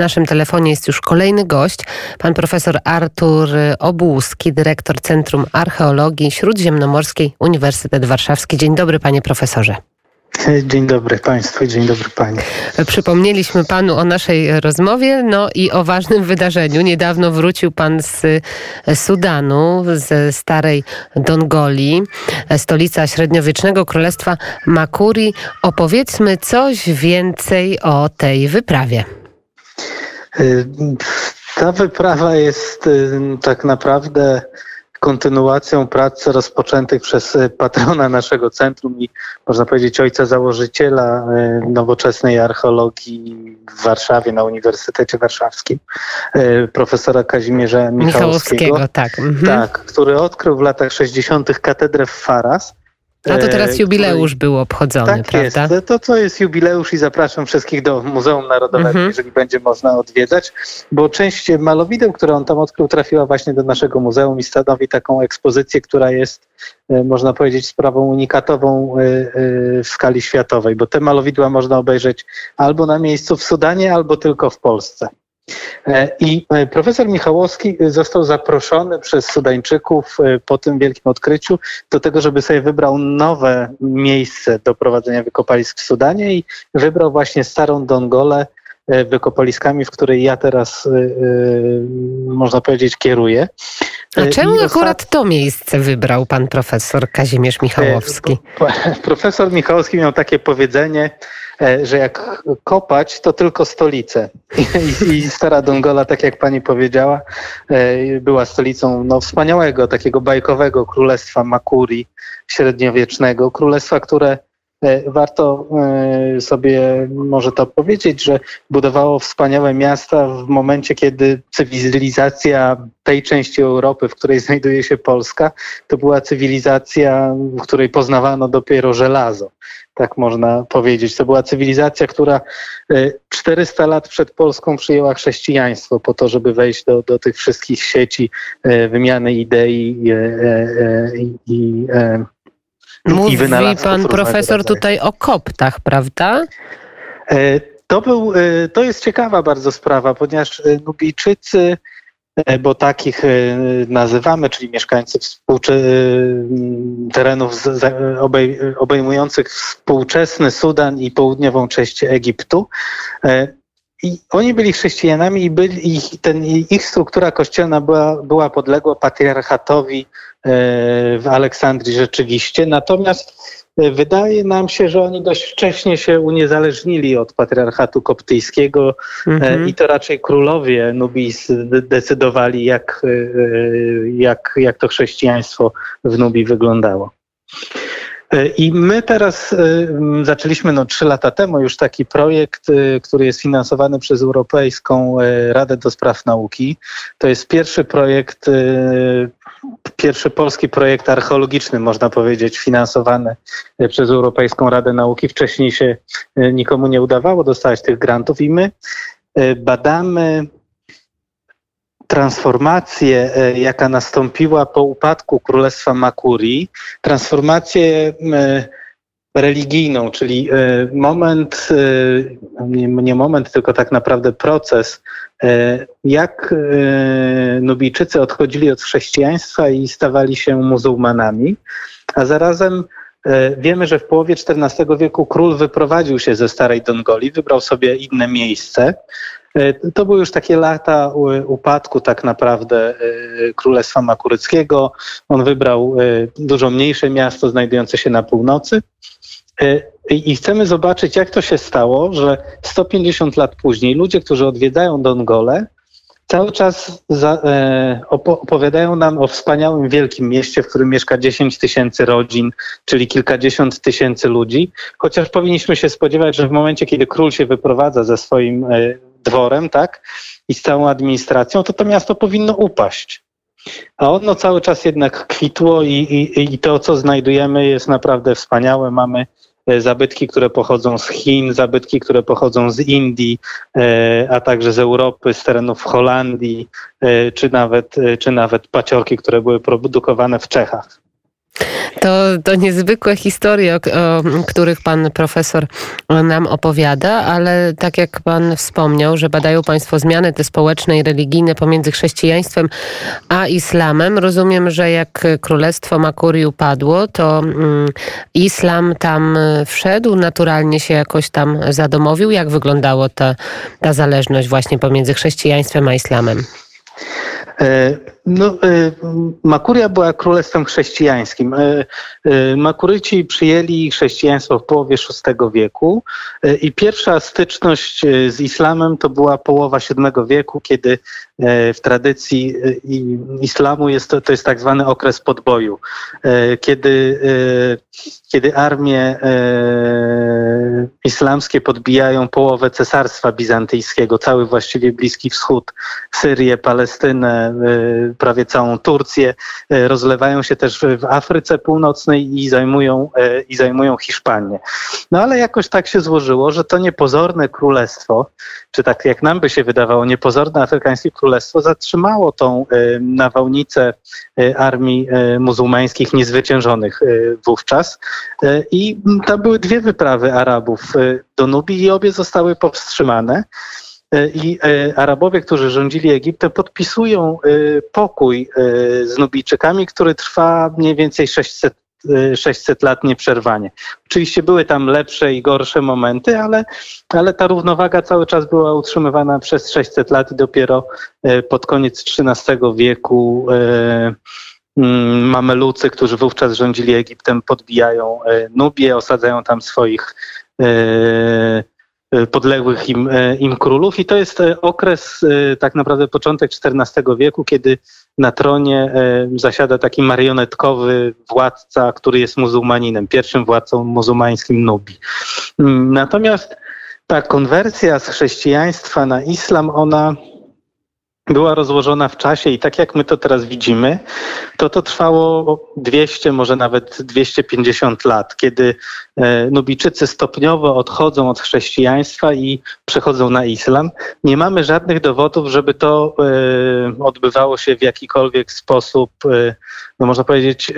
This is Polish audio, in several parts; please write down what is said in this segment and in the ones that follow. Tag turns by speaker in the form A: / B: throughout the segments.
A: naszym telefonie jest już kolejny gość, pan profesor Artur Obłuski, dyrektor Centrum Archeologii Śródziemnomorskiej Uniwersytet Warszawski. Dzień dobry, panie profesorze.
B: Dzień dobry Państwu, dzień dobry Pani.
A: Przypomnieliśmy Panu o naszej rozmowie, no i o ważnym wydarzeniu. Niedawno wrócił Pan z Sudanu, ze starej Dongoli, stolica średniowiecznego królestwa Makuri. Opowiedzmy coś więcej o tej wyprawie.
B: Y, ta wyprawa jest y, tak naprawdę kontynuacją prac rozpoczętych przez e, patrona naszego centrum i można powiedzieć ojca założyciela nowoczesnej archeologii w Warszawie, na Uniwersytecie Warszawskim, profesora Kazimierza Michałowskiego. Michałowskiego
A: tak.
B: Mhm. tak, który odkrył w latach 60. katedrę w Faras
A: a to teraz e, jubileusz był obchodzony,
B: tak
A: prawda?
B: Jest. To, to jest jubileusz i zapraszam wszystkich do Muzeum Narodowego, mhm. jeżeli będzie można odwiedzać, bo część malowideł, które on tam odkrył, trafiła właśnie do naszego muzeum i stanowi taką ekspozycję, która jest, e, można powiedzieć, sprawą unikatową e, w skali światowej, bo te malowidła można obejrzeć albo na miejscu w Sudanie, albo tylko w Polsce. E, I e, profesor Michałowski został zaproszony przez Sudańczyków e, po tym wielkim odkryciu do tego, żeby sobie wybrał nowe miejsce do prowadzenia wykopalisk w Sudanie i wybrał właśnie starą Dongolę wykopaliskami, w której ja teraz, można powiedzieć, kieruję.
A: A czemu akurat to miejsce wybrał pan profesor Kazimierz Michałowski?
B: Profesor Michałowski miał takie powiedzenie, E, że jak kopać, to tylko stolice. I, I, Stara Dongola, tak jak pani powiedziała, e, była stolicą no, wspaniałego, takiego bajkowego królestwa Makuri średniowiecznego, królestwa, które e, Warto sobie może to powiedzieć, że budowało wspaniałe miasta w momencie, kiedy cywilizacja tej części Europy, w której znajduje się Polska, to była cywilizacja, w której poznawano dopiero żelazo tak można powiedzieć. To była cywilizacja, która 400 e, lat przed Polską przyjęła chrześcijaństwo po to, żeby wejść do, do tych wszystkich sieci e, wymiany idei e, i, i,
A: Mówi pan profesor tutaj o koptach, prawda?
B: To, był, to jest ciekawa bardzo sprawa, ponieważ Nubijczycy E, bo takich e, nazywamy, czyli mieszkańcy współczy- e, terenów obejmujących współczesny Sudan i południową część Egiptu. I oni byli chrześcijanami i byli, ich, ten, ich struktura kościelna była, była podległa patriarchatowi w Aleksandrii rzeczywiście. Natomiast Wydaje nam się, że oni dość wcześnie się uniezależnili od patriarchatu koptyjskiego mm-hmm. i to raczej królowie Nubis decydowali, jak, e, jak, jak to chrześcijaństwo w Nubii wyglądało. E, I my teraz zaczęliśmy no, trzy lata temu już taki projekt, który jest finansowany przez Europejską Radę do Spraw Nauki. To jest pierwszy projekt pierwszy polski projekt archeologiczny, można powiedzieć, finansowany e, przez Europejską Radę Nauki. Wcześniej się e, nikomu nie udawało dostać tych grantów i my e, badamy transformację, jaka nastąpiła po upadku Królestwa Makuri, transformację religijną, czyli moment, nie moment, tylko tak naprawdę proces E, jak e, Nubijczycy odchodzili od chrześcijaństwa i stawali się muzułmanami, a zarazem e, Wiemy, że w połowie XIV wieku król wyprowadził się ze Starej Dongoli, wybrał sobie inne miejsce. To były już takie lata upadku tak naprawdę Królestwa Makuryckiego. On wybrał dużo mniejsze miasto znajdujące się na północy. I chcemy zobaczyć, jak to się stało, że 150 lat później ludzie, którzy odwiedzają Dongolę, cały czas za, e, opowiadają nam o wspaniałym wielkim mieście, w którym mieszka 10 tysięcy rodzin, czyli kilkadziesiąt tysięcy ludzi, chociaż powinniśmy się spodziewać, że w momencie, kiedy król się wyprowadza ze swoim e, dworem, tak, i z całą administracją, to to miasto powinno upaść. A ono cały czas jednak kwitło i, i, i to, co znajdujemy, jest naprawdę wspaniałe. Mamy E, zabytki, które pochodzą z Chin, zabytki, które pochodzą z Indii, e, a także z Europy, z terenów Holandii, e, czy nawet, czy nawet paciorki, które były produkowane w Czechach.
A: To, to niezwykłe historie, o, o, których pan profesor nam opowiada, ale tak jak pan wspomniał, że badają państwo zmiany te społeczne i religijne pomiędzy chrześcijaństwem a islamem. Rozumiem, że jak królestwo Makuri upadło, to mm, islam tam wszedł, naturalnie się jakoś tam zadomowił. Jak wyglądało ta, ta zależność właśnie pomiędzy chrześcijaństwem a islamem?
B: E, no, e, Makuria była królestwem chrześcijańskim. E, Makuryci przyjęli chrześcijaństwo w połowie VI wieku i pierwsza styczność z islamem to była połowa VII wieku, kiedy w tradycji islamu jest to, to jest tak zwany okres podboju, kiedy, kiedy armie islamskie podbijają połowę cesarstwa bizantyjskiego, cały właściwie Bliski Wschód, Syrię, Palestynę, prawie całą Turcję. Y, rozlewają się też w Afryce Północnej i zajmują, y, i zajmują Hiszpanię. No ale jakoś tak się złożyło, że to niepozorne królestwo, czy tak jak nam by się wydawało, niepozorne afrykańskie królestwo zatrzymało tą nawałnicę armii muzułmańskich niezwyciężonych wówczas. I tam były dwie wyprawy Arabów do Nubii i obie zostały powstrzymane. E, I e, Arabowie, którzy rządzili Egiptem, podpisują e, pokój z Nubijczykami, który trwa mniej więcej 600, 600 lat nieprzerwanie. Oczywiście były tam lepsze i gorsze momenty, ale, ale ta równowaga cały czas była utrzymywana przez 600 lat i dopiero pod koniec XIII wieku mm, Mamelucy, którzy wówczas rządzili Egiptem, podbijają Nubię, osadzają tam swoich podległych im, e, im królów i to jest e, okres, tak naprawdę początek XIV wieku, kiedy na tronie zasiada taki marionetkowy władca, który jest muzułmaninem, pierwszym władcą muzułmańskim Nubii. Mm, natomiast ta konwersja z chrześcijaństwa na islam, ona była rozłożona w czasie i tak jak my to teraz widzimy, to to trwało 200, może nawet 250 lat, kiedy e, Nubijczycy stopniowo odchodzą od chrześcijaństwa i przechodzą na islam. Nie mamy żadnych dowodów, żeby to e, odbywało się w jakikolwiek sposób, e, no można powiedzieć,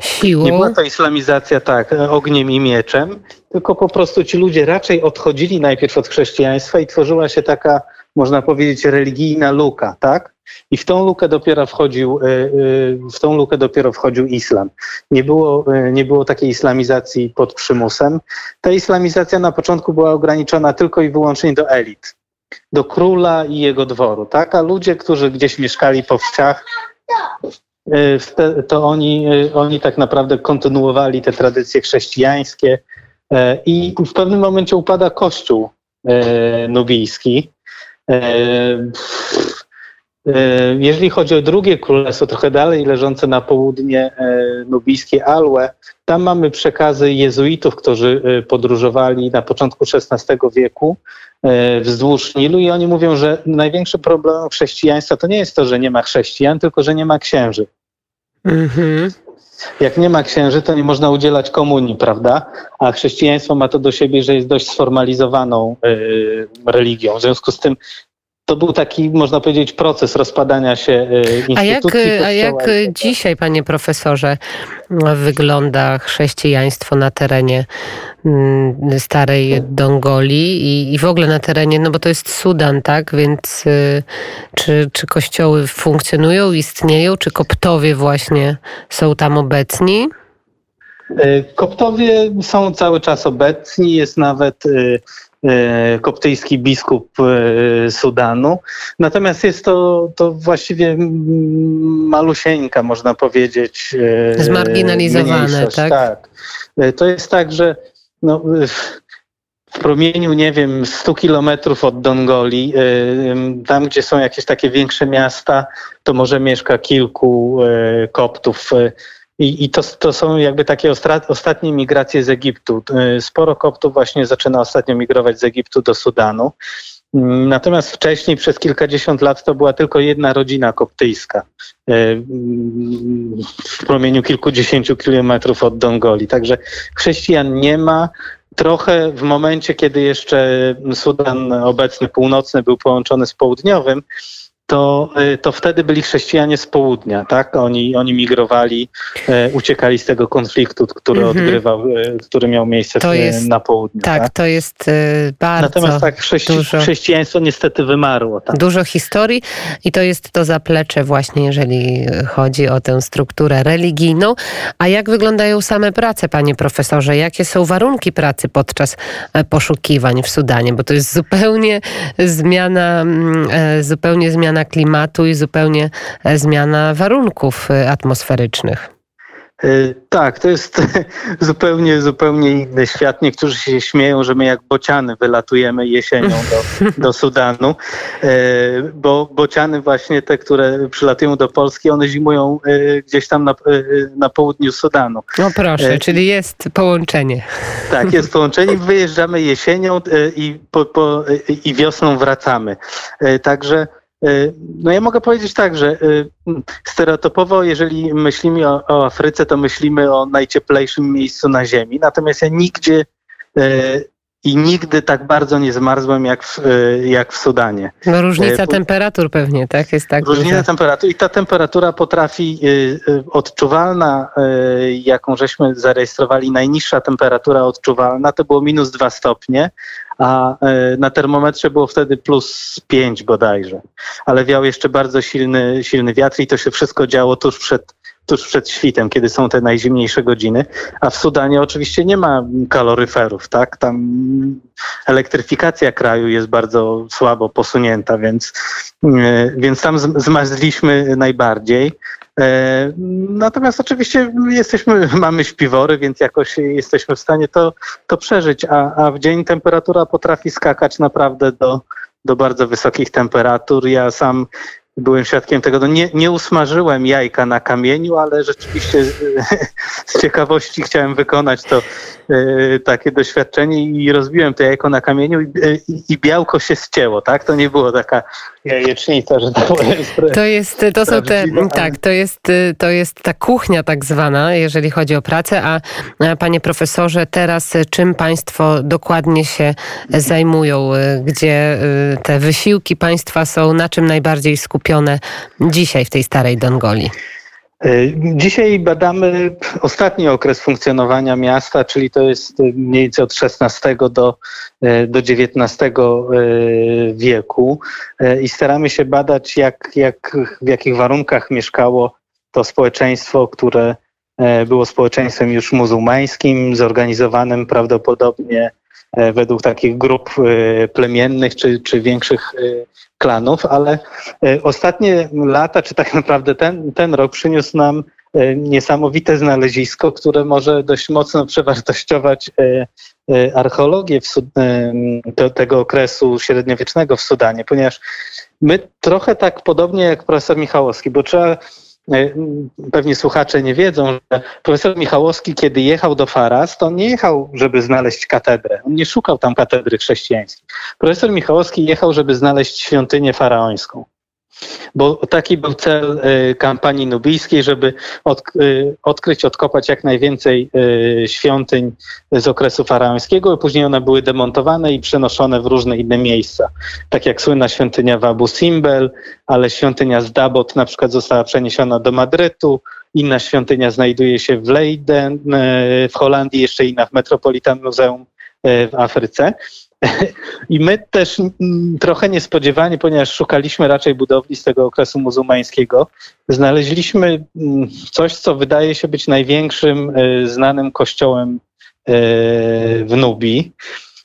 A: Siłą.
B: nie była to islamizacja tak, ogniem i mieczem, tylko po prostu ci ludzie raczej odchodzili najpierw od chrześcijaństwa i tworzyła się taka można powiedzieć, religijna luka, tak? I w tą lukę dopiero wchodził, e, e, w tą lukę dopiero wchodził islam. Nie było, e, nie było takiej islamizacji pod przymusem. Ta islamizacja na początku była ograniczona tylko i wyłącznie do elit, do króla i jego dworu, tak? A ludzie, którzy gdzieś mieszkali po wsiach, to oni, oni tak naprawdę kontynuowali te tradycje chrześcijańskie i w pewnym momencie upada kościół nubijski. E, e, jeżeli chodzi o drugie królestwo, trochę dalej leżące na południe e, nubijskie Alwe, tam mamy przekazy jezuitów, którzy podróżowali na początku XVI wieku wzdłuż Nilu i oni mówią, że największy problem chrześcijaństwa to nie jest to, że nie ma chrześcijan, tylko że nie ma księży. Mm-hmm. Jak nie ma księży, to nie można udzielać komunii, prawda? A chrześcijaństwo ma to do siebie, że jest dość sformalizowaną y, religią. W związku z tym to był taki, można powiedzieć, proces rozpadania się instytucji.
A: A jak, a jak dzisiaj, panie profesorze, wygląda chrześcijaństwo na terenie mm, starej Dongoli i, i w ogóle na terenie, no bo to jest Sudan, tak? Więc y, czy, czy kościoły funkcjonują, istnieją, czy koptowie właśnie są tam obecni?
B: Y, koptowie są cały czas obecni, jest nawet y, E, koptyjski biskup e, Sudanu. Natomiast jest to, to właściwie malusieńka, można powiedzieć.
A: E, Zmarginalizowane, tak?
B: Tak. To jest tak, że no, w promieniu, nie wiem, 100 kilometrów od Dongoli, tam gdzie są jakieś takie większe miasta, to może mieszka kilku koptów i, i to, to są jakby takie ostatnie migracje z Egiptu. Y, sporo koptów właśnie zaczyna ostatnio migrować z Egiptu do Sudanu. Mm, natomiast wcześniej przez kilkadziesiąt lat to była tylko jedna rodzina koptyjska y, mm, w promieniu kilkudziesięciu kilometrów od Dongoli. Także chrześcijan nie ma. Trochę w momencie, kiedy jeszcze Sudan obecny północny był połączony z południowym, to, y, to wtedy byli chrześcijanie z południa, tak? Oni, oni migrowali, e, uciekali z tego konfliktu, który mhm. odgrywał, e, który miał miejsce jest, na południu.
A: Tak, tak, to jest e, bardzo
B: Natomiast tak, chrześci dużo, chrześcijaństwo niestety wymarło. Tak.
A: Dużo historii i to jest to zaplecze właśnie, jeżeli chodzi o tę strukturę religijną. A jak wyglądają same prace, panie profesorze? Jakie są warunki pracy podczas poszukiwań w Sudanie? Bo to jest zupełnie zmiana, mm, zupełnie zmiana zmiana klimatu i zupełnie e, zmiana warunków e, atmosferycznych.
B: E, tak, to jest zupełnie, zupełnie inny świat. Niektórzy się śmieją, że my jak bociany wylatujemy jesienią do, do Sudanu, bo bociany właśnie te, które przylatują do Polski, one zimują gdzieś tam na, na południu Sudanu.
A: No proszę, czyli jest połączenie.
B: Tak, jest połączenie. Wyjeżdżamy jesienią i, po, po, i wiosną wracamy. Także no ja mogę powiedzieć tak, że e, stereotypowo, jeżeli myślimy o, o, Afryce, to myślimy o najcieplejszym miejscu na Ziemi. Natomiast ja nigdzie e, i nigdy tak bardzo nie zmarzłem jak w, jak w Sudanie.
A: No różnica temperatur pewnie, tak? Jest tak
B: różnica duża. temperatur i ta temperatura potrafi odczuwalna, jaką żeśmy zarejestrowali, najniższa temperatura odczuwalna to było minus 2 stopnie, a na termometrze było wtedy plus 5 bodajże. Ale wiał jeszcze bardzo silny, silny wiatr i to się wszystko działo tuż przed, tuż przed świtem, kiedy są te najzimniejsze godziny. A w Sudanie oczywiście nie ma kaloryferów, tak? Tam elektryfikacja kraju jest bardzo słabo posunięta, więc, e, więc tam zmarzliśmy najbardziej. E, natomiast oczywiście jesteśmy, mamy śpiwory, więc jakoś jesteśmy w stanie to, to przeżyć, a, a w dzień temperatura potrafi skakać naprawdę do, do bardzo wysokich temperatur. Ja sam byłem świadkiem tego. No nie, nie usmażyłem jajka na kamieniu, ale rzeczywiście z ciekawości chciałem wykonać to e, takie doświadczenie i rozbiłem to jajko na kamieniu i, i, i, białko się ścięło, tak? To nie było taka jajecznica, że to jest.
A: To jest, to są te, tak, to jest, to jest ta kuchnia tak zwana, jeżeli chodzi o pracę, a panie profesorze, teraz czym państwo dokładnie się zajmują? Gdzie y, te wysiłki państwa są, na czym najbardziej skupione dzisiaj w tej starej Dongoli?
B: E, dzisiaj badamy ostatni okres funkcjonowania miasta, czyli to jest mniej więcej od XVI do, e, do XIX e, wieku i staramy się badać, jak, jak, w jakich warunkach mieszkało to społeczeństwo, które było społeczeństwem już muzułmańskim, zorganizowanym prawdopodobnie E, według takich grup e, plemiennych czy, czy większych e, klanów, ale ostatnie lata, czy tak naprawdę ten, ten rok przyniósł nam niesamowite znalezisko, które może dość mocno przewartościować archeologię tego okresu średniowiecznego w Sudanie, ponieważ my trochę tak podobnie jak profesor Michałowski, bo trzeba E, pewnie słuchacze nie wiedzą, że profesor Michałowski, kiedy jechał do Faras, to nie jechał, żeby znaleźć katedrę. On nie szukał tam katedry chrześcijańskiej. Profesor Michałowski jechał, żeby znaleźć świątynię faraońską bo taki był cel e, kampanii nubijskiej, żeby e, odkryć, odkopać jak najwięcej e, świątyń z okresu faraońskiego, i później one były demontowane i przenoszone w różne inne miejsca. Tak jak słynna świątynia w Abu Simbel, ale świątynia z Dabot na przykład została przeniesiona do Madrytu, inna świątynia znajduje się w Leiden w Holandii, jeszcze inna w Metropolitan Muzeum w Afryce. I my też trochę niespodziewanie, ponieważ szukaliśmy raczej budowli z tego okresu muzułmańskiego, znaleźliśmy coś, co wydaje się być największym e, znanym kościołem e, w Nubii.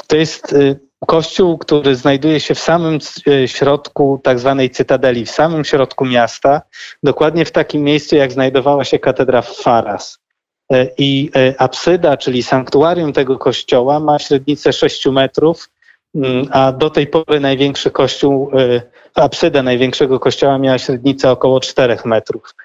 B: To jest e, kościół, który znajduje się w samym środku tak zwanej cytadeli, w samym środku miasta, dokładnie w takim miejscu, jak znajdowała się katedra w Faras. E, I e, absyda, czyli sanktuarium tego kościoła ma średnicę 6 metrów, mm, a do tej pory największy kościół, e, absyda największego kościoła miała średnicę około 4 metrów.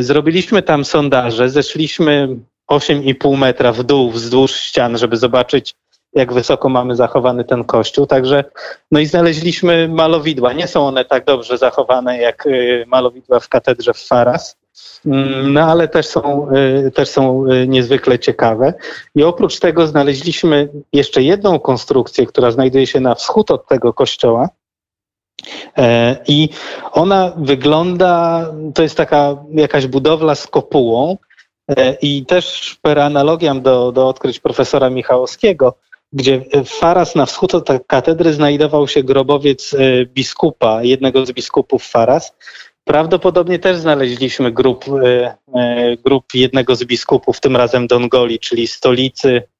B: Zrobiliśmy tam sondaże, zeszliśmy 8,5 metra w dół wzdłuż ścian, żeby zobaczyć, jak wysoko mamy zachowany ten kościół. Także, no i znaleźliśmy malowidła. Nie są one tak dobrze zachowane jak malowidła w katedrze w Faras, no ale też są, y, też są y, niezwykle ciekawe. I oprócz tego znaleźliśmy jeszcze jedną konstrukcję, która znajduje się na wschód od tego kościoła. E, I ona wygląda, to jest taka jakaś budowla z kopułą e, i też per analogiam do, do odkryć profesora Michałowskiego, gdzie Faras na wschód od katedry znajdował się grobowiec e, biskupa, jednego z biskupów Faras. Prawdopodobnie też znaleźliśmy grób, grób jednego z biskupów, tym razem Dongoli, czyli stolicy E,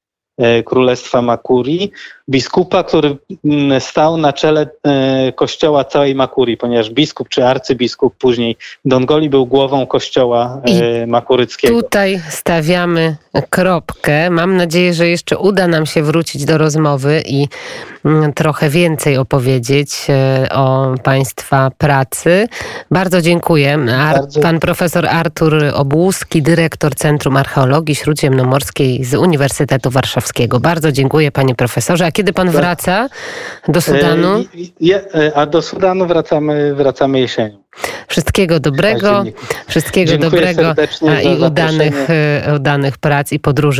B: Królestwa Makurii, biskupa, który mm, stał na czele e, kościoła całej Makurii, ponieważ biskup czy arcybiskup później Dongoli był głową kościoła e, makuryckiego.
A: Tutaj stawiamy kropkę. Mam nadzieję, że jeszcze uda nam się wrócić do rozmowy i mm, trochę więcej opowiedzieć o Państwa pracy. Bardzo dziękuję. Bardzo. Pan profesor Artur Obłuski, dyrektor Centrum Archeologii Śródziemnomorskiej z Uniwersytetu Warszawskiego. Bardzo dziękuję panie profesorze. A kiedy pan tak. wraca do Sudanu?
B: E, a do Sudanu wracamy, wracamy jesienią.
A: Wszystkiego dobrego, wszystkiego Dziękuję dobrego i udanych, e, udanych prac i podróży.